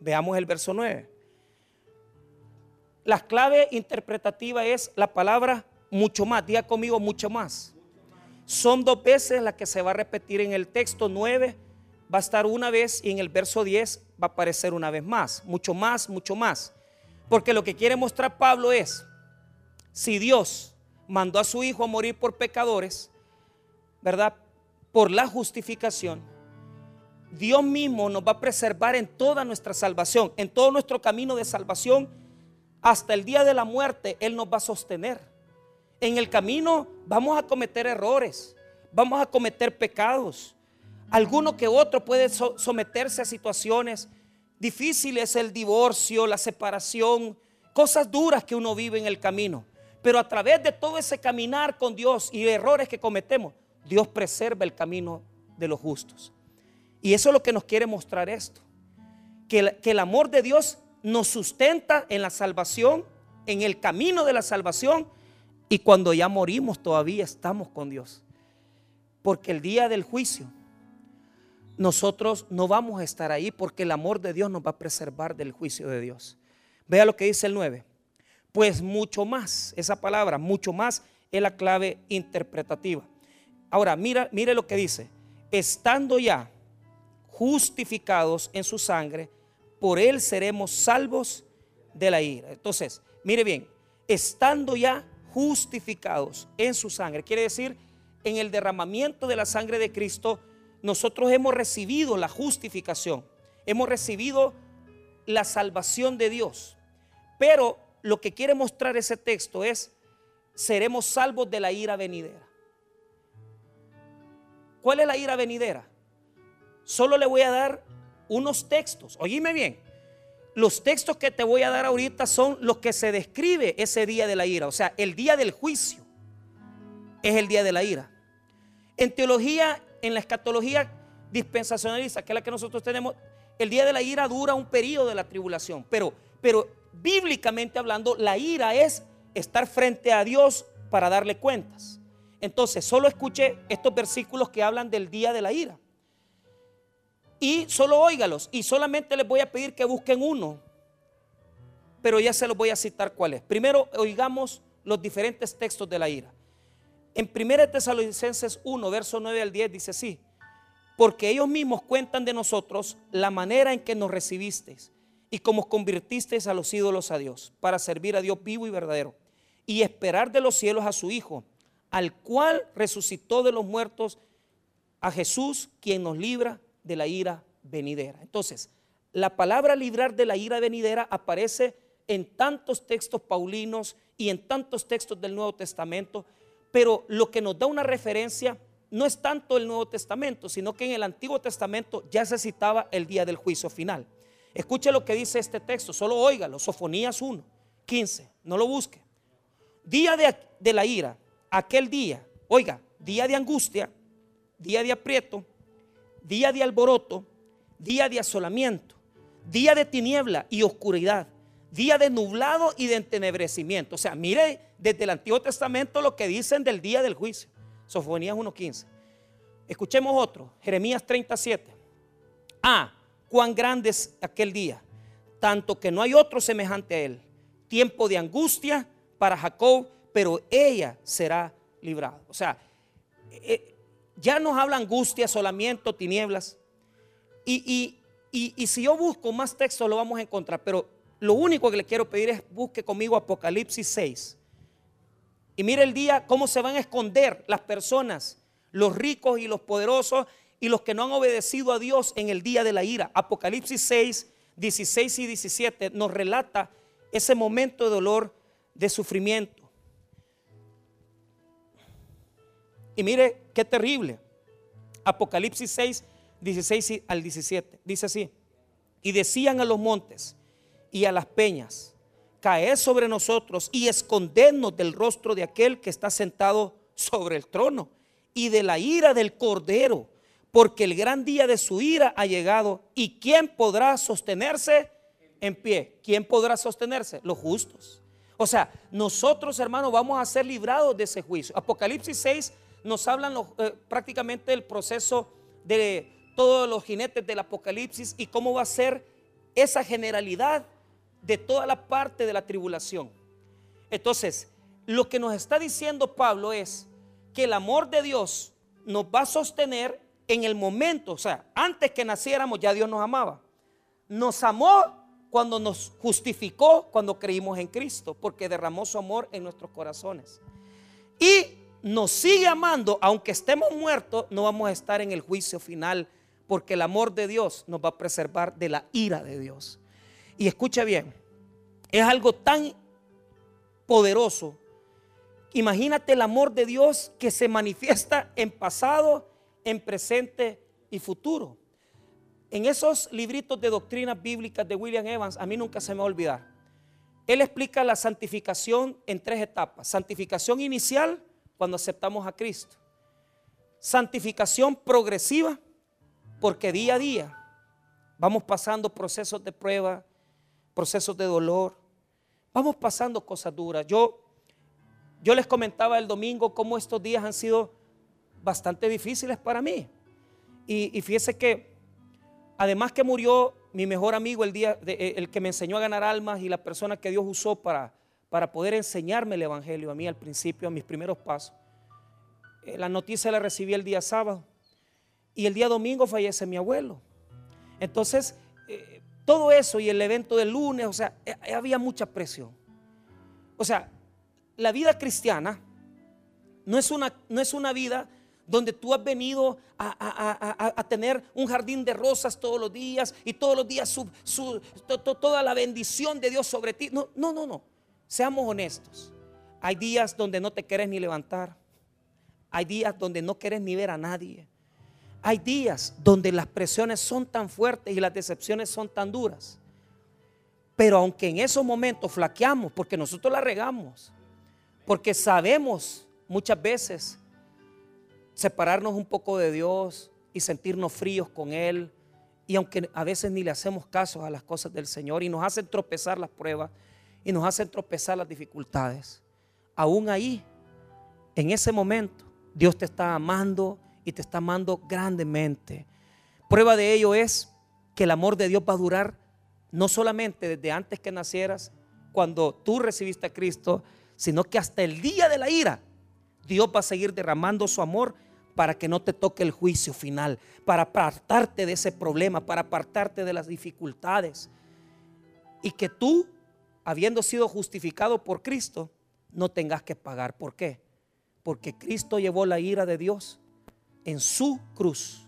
Veamos el verso 9. La clave interpretativa es la palabra mucho más. Diga conmigo mucho más. Son dos veces las que se va a repetir en el texto 9. Va a estar una vez y en el verso 10 va a aparecer una vez más. Mucho más, mucho más. Porque lo que quiere mostrar Pablo es, si Dios mandó a su Hijo a morir por pecadores, ¿verdad? Por la justificación, Dios mismo nos va a preservar en toda nuestra salvación, en todo nuestro camino de salvación, hasta el día de la muerte, Él nos va a sostener. En el camino vamos a cometer errores, vamos a cometer pecados. Alguno que otro puede someterse a situaciones Difícil es el divorcio, la separación, cosas duras que uno vive en el camino. Pero a través de todo ese caminar con Dios y errores que cometemos, Dios preserva el camino de los justos. Y eso es lo que nos quiere mostrar esto. Que el, amor de Dios nos sustenta en la salvación, en el camino de la salvación. Y cuando ya morimos todavía estamos con Dios. Porque el día del juicio nosotros no vamos a estar ahí porque el amor de Dios nos va a preservar del juicio de Dios. Vea lo que dice el 9. Pues mucho más, esa palabra, mucho más, es la clave interpretativa. Ahora, mira, mire lo que dice. Estando ya justificados en su sangre, por él seremos salvos de la ira. Entonces, mire bien, estando ya justificados en su sangre, quiere decir en el derramamiento de la sangre de Cristo, nosotros hemos recibido la justificación, hemos recibido la salvación de Dios. Pero lo que quiere mostrar ese texto es, seremos salvos de la ira venidera. ¿Cuál es la ira venidera? Solo le voy a dar unos textos. Oíme bien. Los textos que te voy a dar ahorita son los que se describe ese día de la ira, o sea, el día del juicio. es el día de la ira. En teología, en la escatología dispensacionalista, que es la que nosotros tenemos, el día de la ira dura un periodo de la tribulación, pero, pero bíblicamente hablando, la ira es estar frente a Dios para darle cuentas. Entonces, solo escuche estos versículos que hablan del día de la ira. Y solo óigalos. Y solamente les voy a pedir que busquen uno. Pero ya se los voy a citar cuál es. Primero, oigamos los diferentes textos de la ira. En 1 Tesalonicenses 1, verso 9 al 10 dice así, porque ellos mismos cuentan de nosotros la manera en que nos recibisteis y cómo convirtisteis a los ídolos a Dios, para servir a Dios vivo y verdadero, y esperar de los cielos a su Hijo, al cual resucitó de los muertos a Jesús, quien nos libra de la ira venidera. Entonces, la palabra librar de la ira venidera aparece en tantos textos paulinos y en tantos textos del Nuevo Testamento, pero lo que nos da una referencia no es tanto el Nuevo Testamento, sino que en el Antiguo Testamento ya se citaba el día del juicio final. Escuche lo que dice este texto, solo óigalo, Sofonías 1, 15, no lo busque. Día de, de la ira, aquel día, oiga, día de angustia, día de aprieto, día de alboroto, día de asolamiento, día de tiniebla y oscuridad, día de nublado y de entenebrecimiento. O sea, mire desde el Antiguo Testamento lo que dicen del día del juicio. Sofonías 1.15. Escuchemos otro, Jeremías 37. Ah, cuán grande es aquel día, tanto que no hay otro semejante a él. Tiempo de angustia para Jacob, pero ella será librada. O sea, eh, ya nos habla angustia, asolamiento, tinieblas. Y, y si yo busco más textos lo vamos a encontrar, pero lo único que le quiero pedir es busque conmigo Apocalipsis 6. Y mire el día cómo se van a esconder las personas, los ricos y los poderosos y los que no han obedecido a Dios en el día de la ira. Apocalipsis 6, 16 y 17 nos relata ese momento de dolor, de sufrimiento. Y mire qué terrible. Apocalipsis 6, 16 al 17. Dice así. Y decían a los montes y a las peñas, caed sobre nosotros y escondernos del rostro de aquel que está sentado sobre el trono y de la ira del cordero, porque el gran día de su ira ha llegado. ¿Y quién podrá sostenerse en pie? ¿Quién podrá sostenerse? Los justos. O sea, nosotros hermanos vamos a ser librados de ese juicio. Apocalipsis 6 nos hablan eh, prácticamente del proceso de todos los jinetes del Apocalipsis y cómo va a ser esa generalidad de toda la parte de la tribulación. Entonces, lo que nos está diciendo Pablo es que el amor de Dios nos va a sostener en el momento, o sea, antes que naciéramos ya Dios nos amaba. Nos amó cuando nos justificó, cuando creímos en Cristo, porque derramó su amor en nuestros corazones. Y nos sigue amando, aunque estemos muertos, no vamos a estar en el juicio final, porque el amor de Dios nos va a preservar de la ira de Dios. Y escuche bien, es algo tan poderoso. Imagínate el amor de Dios que se manifiesta en pasado, en presente y futuro. En esos libritos de doctrinas bíblicas de William Evans, a mí nunca se me va a olvidar. Él explica la santificación en tres etapas. Santificación inicial, cuando aceptamos a Cristo. Santificación progresiva, porque día a día vamos pasando procesos de prueba, procesos de dolor. Vamos pasando cosas duras. Yo, yo les comentaba el domingo cómo estos días han sido bastante difíciles para mí. Y, fíjese que, además que murió mi mejor amigo el día, de, eh, el que me enseñó a ganar almas y la persona que Dios usó para, para poder enseñarme el Evangelio a mí al principio, a mis primeros pasos. Eh, la noticia la recibí el día sábado y el día domingo fallece mi abuelo. Entonces, eh, todo eso y el evento del lunes, o sea, eh, eh, había mucha presión. O sea, la vida cristiana no es una, no es una vida donde tú has venido a, tener un jardín de rosas todos los días y todos los días toda la bendición de Dios sobre ti. No, no, no, no. Seamos honestos. Hay días donde no te quieres ni levantar. Hay días donde no quieres ni ver a nadie. Hay días donde las presiones son tan fuertes y las decepciones son tan duras. Pero aunque en esos momentos flaqueamos, porque nosotros la regamos, porque sabemos muchas veces separarnos un poco de Dios y sentirnos fríos con Él. Y aunque a veces ni le hacemos caso a las cosas del Señor y nos hacen tropezar las pruebas y nos hacen tropezar las dificultades, aún ahí, en ese momento, Dios te está amando y te está amando grandemente. Prueba de ello es que el amor de Dios va a durar no solamente desde antes que nacieras, cuando tú recibiste a Cristo, sino que hasta el día de la ira, Dios va a seguir derramando su amor para que no te toque el juicio final, para apartarte de ese problema, para apartarte de las dificultades. Y que tú, habiendo sido justificado por Cristo, no tengas que pagar. ¿Por qué? Porque Cristo llevó la ira de Dios en su cruz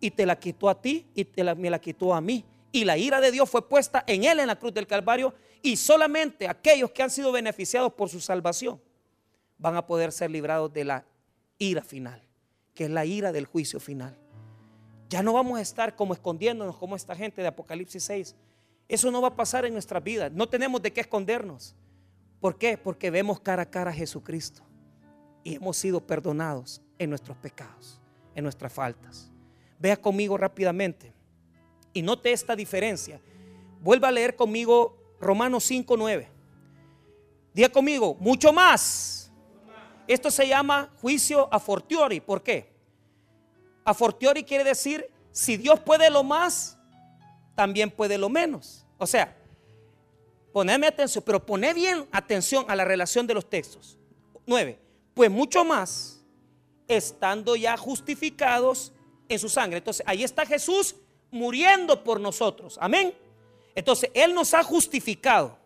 y te la quitó a ti y te me la quitó a mí. Y la ira de Dios fue puesta en él en la cruz del Calvario y solamente aquellos que han sido beneficiados por su salvación van a poder ser librados de la ira final, que es la ira del juicio final. Ya no vamos a estar como escondiéndonos como esta gente de Apocalipsis 6. Eso no va a pasar en nuestras vidas. No tenemos de qué escondernos. ¿Por qué? Porque vemos cara a cara a Jesucristo y hemos sido perdonados en nuestros pecados, en nuestras faltas. Vea conmigo rápidamente y note esta diferencia. Vuelva a leer conmigo Romanos 5, 9. Diga conmigo, mucho más. Esto se llama juicio a fortiori. ¿Por qué? A fortiori quiere decir, si Dios puede lo más, también puede lo menos. O sea, poneme atención, pero pone bien atención a la relación de los textos. 9. Pues mucho más, estando ya justificados en su sangre. Entonces, ahí está Jesús muriendo por nosotros. Amén. Entonces, Él nos ha justificado.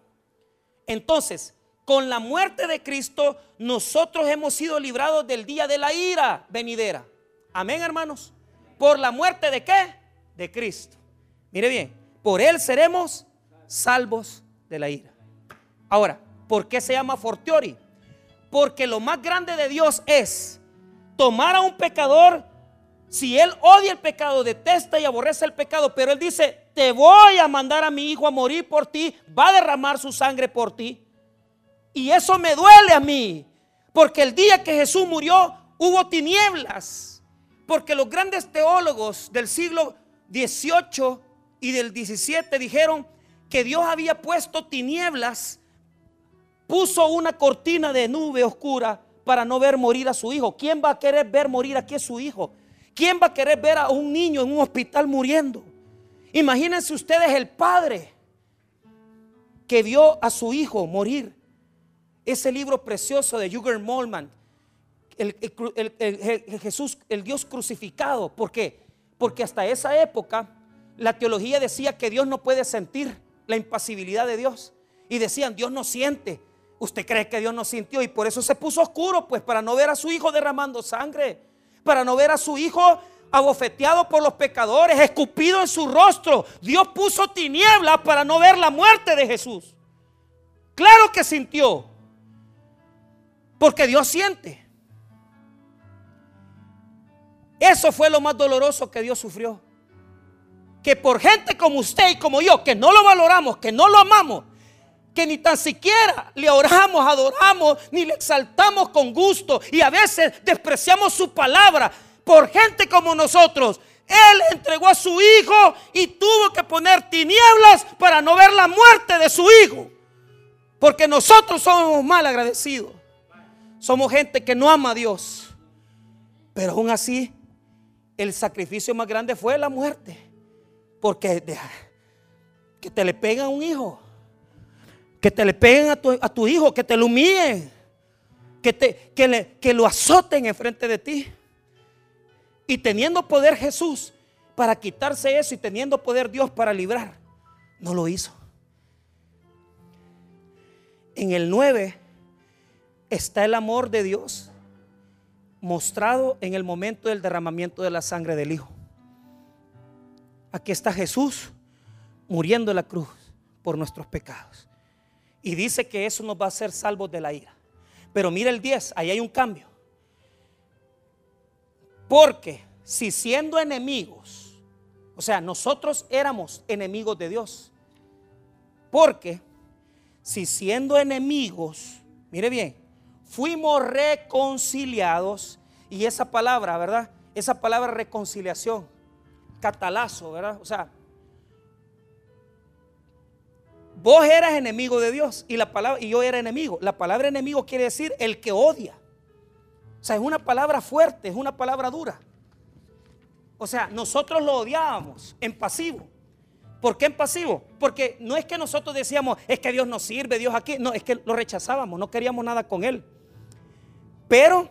Entonces, con la muerte de Cristo, nosotros hemos sido librados del día de la ira venidera. Amén, hermanos. Por la muerte de qué? De Cristo. Mire bien, por Él seremos salvos de la ira. Ahora, ¿por qué se llama fortiori? Porque lo más grande de Dios es tomar a un pecador si él odia el pecado, detesta y aborrece el pecado, pero él dice, te voy a mandar a mi hijo a morir por ti, va a derramar su sangre por ti. Y eso me duele a mí, porque el día que Jesús murió hubo tinieblas, porque los grandes teólogos del siglo XVIII y del XVII dijeron que Dios había puesto tinieblas, puso una cortina de nube oscura para no ver morir a su hijo. ¿Quién va a querer ver morir aquí a su hijo? ¿Quién va a querer ver a un niño en un hospital muriendo? Imagínense ustedes el padre que vio a su hijo morir. Ese libro precioso de Jürgen Molman, el, Jesús, el Dios crucificado. ¿Por qué? Porque hasta esa época la teología decía que Dios no puede sentir la impasibilidad de Dios. Y decían, Dios no siente. ¿Usted cree que Dios no sintió? Y por eso se puso oscuro, pues para no ver a su hijo derramando sangre para no ver a su hijo abofeteado por los pecadores, escupido en su rostro. Dios puso tinieblas para no ver la muerte de Jesús. Claro que sintió, porque Dios siente. Eso fue lo más doloroso que Dios sufrió. Que por gente como usted y como yo, que no lo valoramos, que no lo amamos, que ni tan siquiera le oramos, adoramos, ni le exaltamos con gusto y a veces despreciamos su palabra por gente como nosotros. Él entregó a su hijo y tuvo que poner tinieblas para no ver la muerte de su hijo. Porque nosotros somos mal agradecidos. Somos gente que no ama a Dios. Pero aún así, el sacrificio más grande fue la muerte. Porque que te le pega a un hijo que te le peguen a tu, hijo, que te lo humillen, que, te, que, le, que lo azoten enfrente de ti. Y teniendo poder Jesús para quitarse eso y teniendo poder Dios para librar, no lo hizo. En el 9 está el amor de Dios mostrado en el momento del derramamiento de la sangre del Hijo. Aquí está Jesús muriendo en la cruz por nuestros pecados. Y dice que eso nos va a hacer salvos de la ira. Pero mira el 10, ahí hay un cambio. Porque si siendo enemigos, o sea, nosotros éramos enemigos de Dios. Porque si siendo enemigos, mire bien, fuimos reconciliados. Y esa palabra, ¿verdad? Esa palabra reconciliación, catalazo, ¿verdad? O sea, vos eras enemigo de Dios y la palabra y yo era enemigo. La palabra enemigo quiere decir el que odia. O sea, es una palabra fuerte, es una palabra dura. O sea, nosotros lo odiábamos en pasivo. ¿Por qué en pasivo? Porque no es que nosotros decíamos, es que Dios nos sirve, Dios aquí. No, es que lo rechazábamos, no queríamos nada con Él. Pero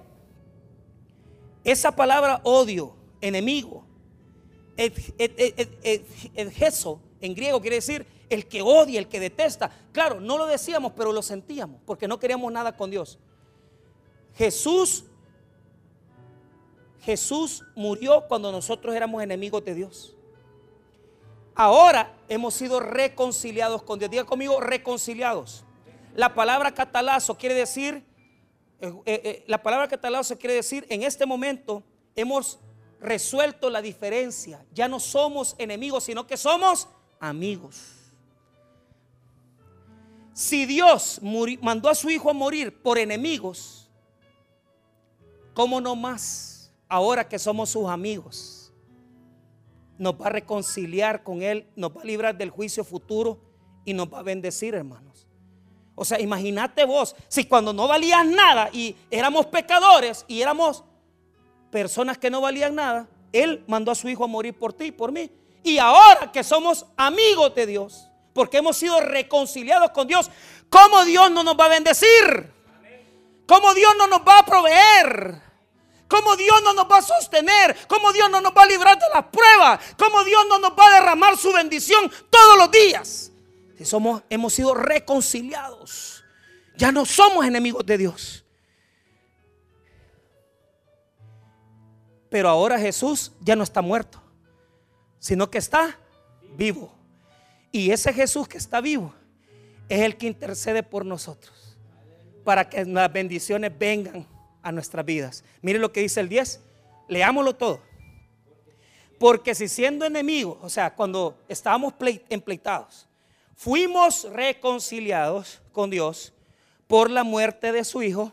esa palabra odio, enemigo, el, geso en griego quiere decir el que odia, el que detesta. Claro, no lo decíamos, pero lo sentíamos, porque no queríamos nada con Dios. Jesús Jesús murió cuando nosotros éramos enemigos de Dios. Ahora hemos sido reconciliados con Dios. Diga conmigo, reconciliados. La palabra catalazo quiere decir, eh, eh, eh, la palabra catalazo quiere decir, en este momento hemos resuelto la diferencia. Ya no somos enemigos, sino que somos amigos. Si Dios mandó a su hijo a morir por enemigos, ¿cómo no más? ahora que somos sus amigos, nos va a reconciliar con Él, nos va a librar del juicio futuro y nos va a bendecir, hermanos. O sea, imagínate vos, si cuando no valías nada y éramos pecadores y éramos personas que no valían nada, Él mandó a su Hijo a morir por ti y por mí. Y ahora que somos amigos de Dios, porque hemos sido reconciliados con Dios, ¿cómo Dios no nos va a bendecir? ¿Cómo Dios no nos va a proveer? ¿Cómo Dios no nos va a sostener? ¿Cómo Dios no nos va a librar de las pruebas? ¿Cómo Dios no nos va a derramar su bendición todos los días? Si somos, hemos sido reconciliados. Ya no somos enemigos de Dios. Pero ahora Jesús ya no está muerto, sino que está vivo. Y ese Jesús que está vivo es el que intercede por nosotros para que las bendiciones vengan a nuestras vidas. Mire lo que dice el 10, leámoslo todo. Porque si siendo enemigos, o sea, cuando estábamos empleitados, fuimos reconciliados con Dios por la muerte de su Hijo,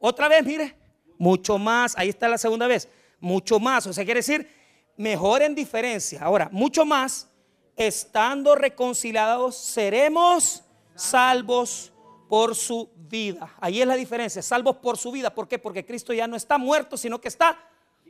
otra vez, mire, mucho más, ahí está la segunda vez, mucho más, o sea, quiere decir, mejor en diferencia. Ahora, mucho más, estando reconciliados, seremos salvos por su vida. Ahí es la diferencia, salvos por su vida. ¿Por qué? Porque Cristo ya no está muerto, sino que está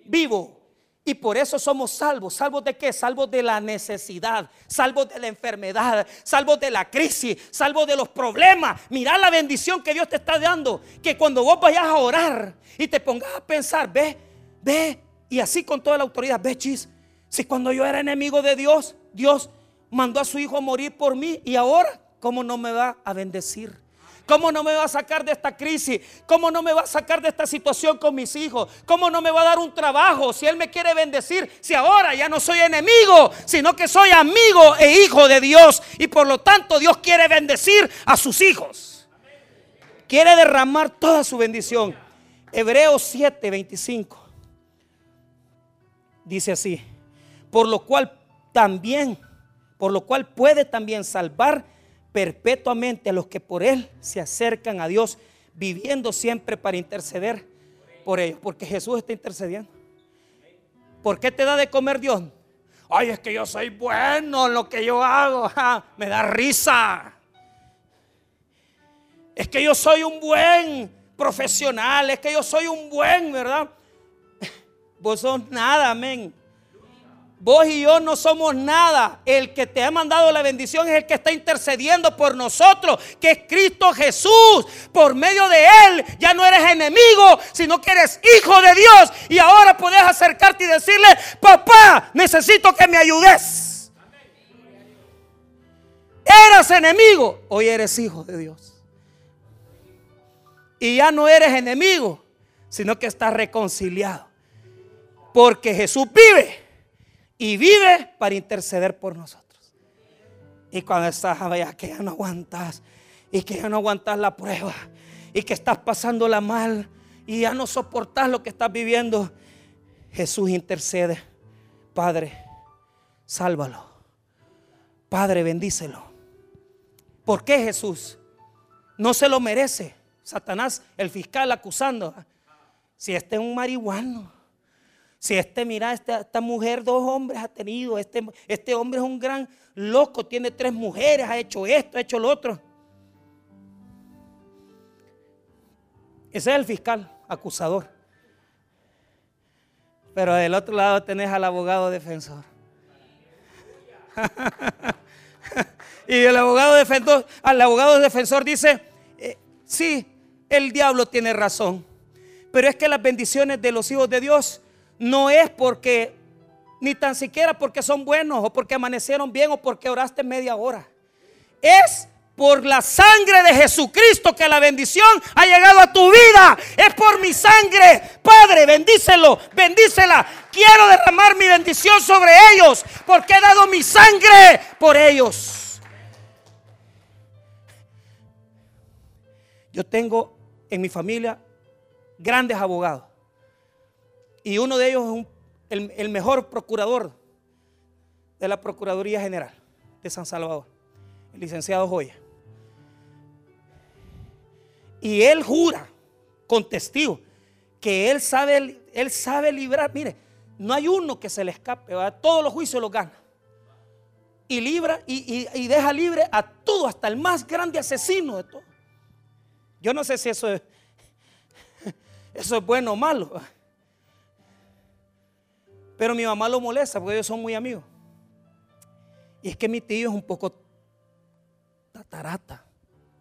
vivo. Y por eso somos salvos. ¿Salvos de qué? Salvos de la necesidad, salvos de la enfermedad, salvos de la crisis, salvos de los problemas. Mira la bendición que Dios te está dando. Que cuando vos vayas a orar y te pongas a pensar, ve, ve, y así con toda la autoridad, ve, chis, si cuando yo era enemigo de Dios, Dios mandó a su hijo a morir por mí y ahora, ¿cómo no me va a bendecir? ¿Cómo no me va a sacar de esta crisis? ¿Cómo no me va a sacar de esta situación con mis hijos? ¿Cómo no me va a dar un trabajo si Él me quiere bendecir? Si ahora ya no soy enemigo, sino que soy amigo e hijo de Dios. Y por lo tanto Dios quiere bendecir a sus hijos. Quiere derramar toda su bendición. Hebreos 7, 25. Dice así. Por lo cual también, por lo cual puede también salvar perpetuamente a los que por Él se acercan a Dios, viviendo siempre para interceder por ellos, porque Jesús está intercediendo. ¿Por qué te da de comer Dios? Ay, es que yo soy bueno en lo que yo hago, me da risa. Es que yo soy un buen profesional, es que yo soy un buen, ¿verdad? Vos sos nada, amén. Vos y yo no somos nada. El que te ha mandado la bendición es el que está intercediendo por nosotros, que es Cristo Jesús. Por medio de Él ya no eres enemigo, sino que eres hijo de Dios. Y ahora puedes acercarte y decirle, papá, necesito que me ayudes. Eras enemigo, hoy eres hijo de Dios. Y ya no eres enemigo, sino que estás reconciliado. Porque Jesús vive y vive para interceder por nosotros. Y cuando estás allá que ya no aguantas y que ya no aguantas la prueba y que estás pasándola mal y ya no soportas lo que estás viviendo, Jesús intercede. Padre, sálvalo. Padre, bendícelo. ¿Por qué Jesús? No se lo merece. Satanás, el fiscal acusando. Si este es un marihuano. Si este, mira, esta, esta mujer dos hombres ha tenido. Este, este hombre es un gran loco, tiene tres mujeres, ha hecho esto, ha hecho lo otro. Ese es el fiscal acusador. Pero del otro lado tenés al abogado defensor. y el abogado defensor, al abogado defensor dice, eh, sí, el diablo tiene razón. Pero es que las bendiciones de los hijos de Dios no es porque, ni tan siquiera porque son buenos o porque amanecieron bien o porque oraste media hora. Es por la sangre de Jesucristo que la bendición ha llegado a tu vida. Es por mi sangre. Padre, bendícelo, bendícela. Quiero derramar mi bendición sobre ellos porque he dado mi sangre por ellos. Yo tengo en mi familia grandes abogados. Y uno de ellos es el, mejor procurador de la Procuraduría General de San Salvador, el licenciado Joya. Y él jura con testigo que él sabe, él sabe librar. Mire, no hay uno que se le escape, todos los juicios los gana. Y libra y, deja libre a todo, hasta el más grande asesino de todo. Yo no sé si eso es, eso es bueno o malo. Pero mi mamá lo molesta porque ellos son muy amigos. Y es que mi tío es un poco tatarata,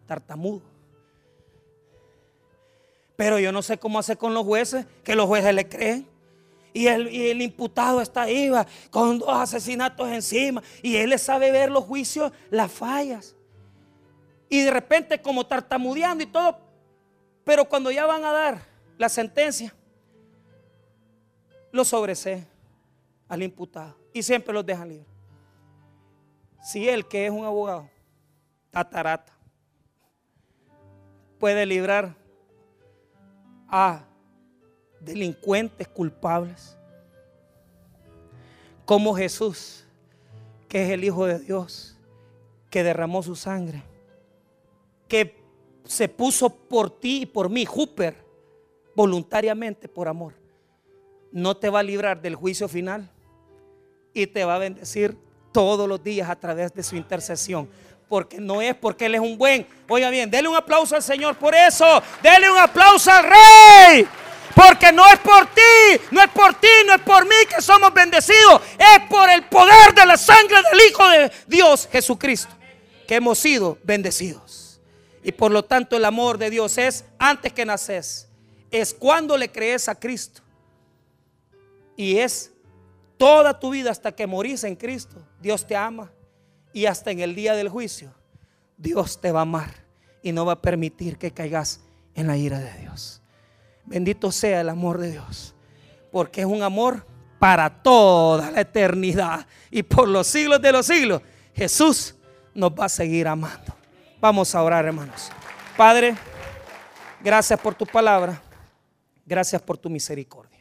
tartamudo. Pero yo no sé cómo hacer con los jueces, que los jueces le creen. Y el, imputado está ahí con dos asesinatos encima. Y él le sabe ver los juicios, las fallas. Y de repente como tartamudeando y todo. Pero cuando ya van a dar la sentencia, lo sobresee al imputado. Y siempre los dejan libres. Si él, que es un abogado, tatarata, puede librar a delincuentes culpables. Como Jesús, que es el Hijo de Dios, que derramó su sangre, que se puso por ti y por mí, Hooper, voluntariamente por amor, no te va a librar del juicio final y te va a bendecir todos los días a través de su intercesión porque no es porque Él es un buen. Oiga bien, dele un aplauso al Señor por eso. Dele un aplauso al Rey. Porque no es por ti, no es por ti, no es por mí que somos bendecidos. Es por el poder de la sangre del Hijo de Dios, Jesucristo, que hemos sido bendecidos. Y por lo tanto el amor de Dios es antes que naces. Es cuando le crees a Cristo. Y es toda tu vida hasta que morís en Cristo. Dios te ama. Y hasta en el día del juicio, Dios te va a amar y no va a permitir que caigas en la ira de Dios. Bendito sea el amor de Dios, porque es un amor para toda la eternidad y por los siglos de los siglos. Jesús nos va a seguir amando. Vamos a orar, hermanos. Padre, gracias por tu palabra. Gracias por tu misericordia.